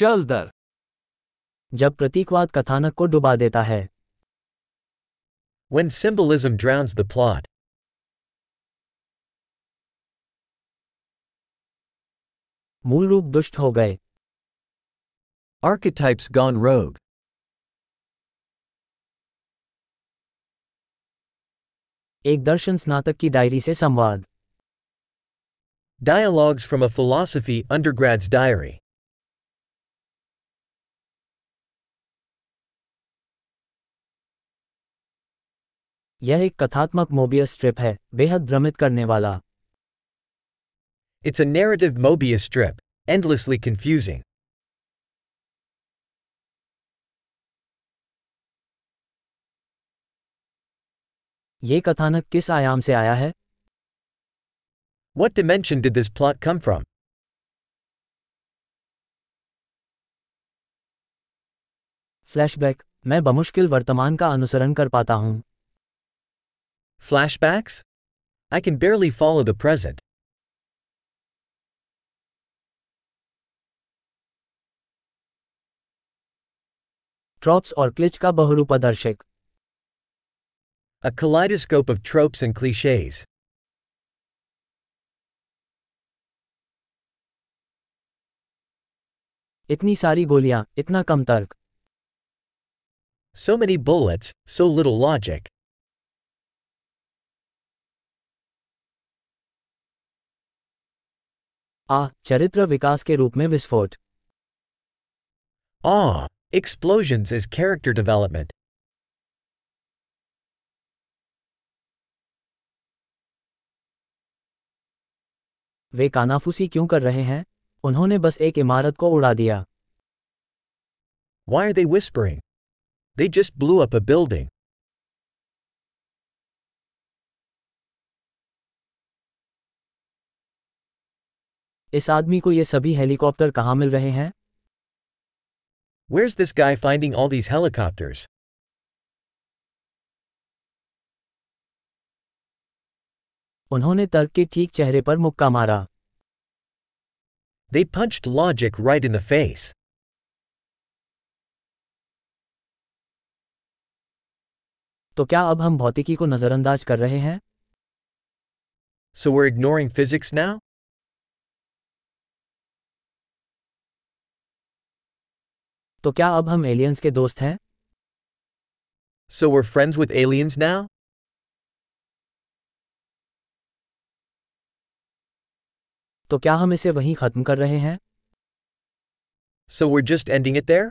चल दर जब प्रतीकवाद कथानक को डुबा देता है When symbolism drowns the plot. मूल रूप दुष्ट हो गए Archetypes gone rogue. एक दर्शन स्नातक की डायरी से संवाद Dialogues from a philosophy undergrad's diary. यह एक कथात्मक मोबियस स्ट्रिप है बेहद भ्रमित करने वाला। It's iterative narrative Mobius strip endlessly confusing ये कथानक किस आयाम से आया है? What dimension did this plot come from flashback मैं बमुश्किल वर्तमान का अनुसरण कर पाता हूँ। Flashbacks? I can barely follow the present. Tropes और क्लिच का बहुरूपदर्शक A kaleidoscope of tropes and cliches. इतनी सारी गोलियां इतना कम तर्क So many bullets, so little logic. आ चरित्र विकास के रूप में विस्फोट। A explosion is character development वे कानाफूसी क्यों कर रहे हैं? उन्होंने बस एक इमारत को उड़ा दिया। Why are they whispering they just blew up building इस आदमी को ये सभी हेलीकॉप्टर कहाँ मिल रहे हैं? Where is this guy finding all these helicopters उन्होंने तर्क के ठीक चेहरे पर मुक्का मारा। They punched logic right in the face तो क्या अब हम भौतिकी को नजरअंदाज कर रहे हैं? So we're ignoring physics now तो क्या अब हम एलियंस के दोस्त हैं? So we're friends with aliens ना तो क्या हम इसे वहीं खत्म कर रहे हैं? So we're just ending it there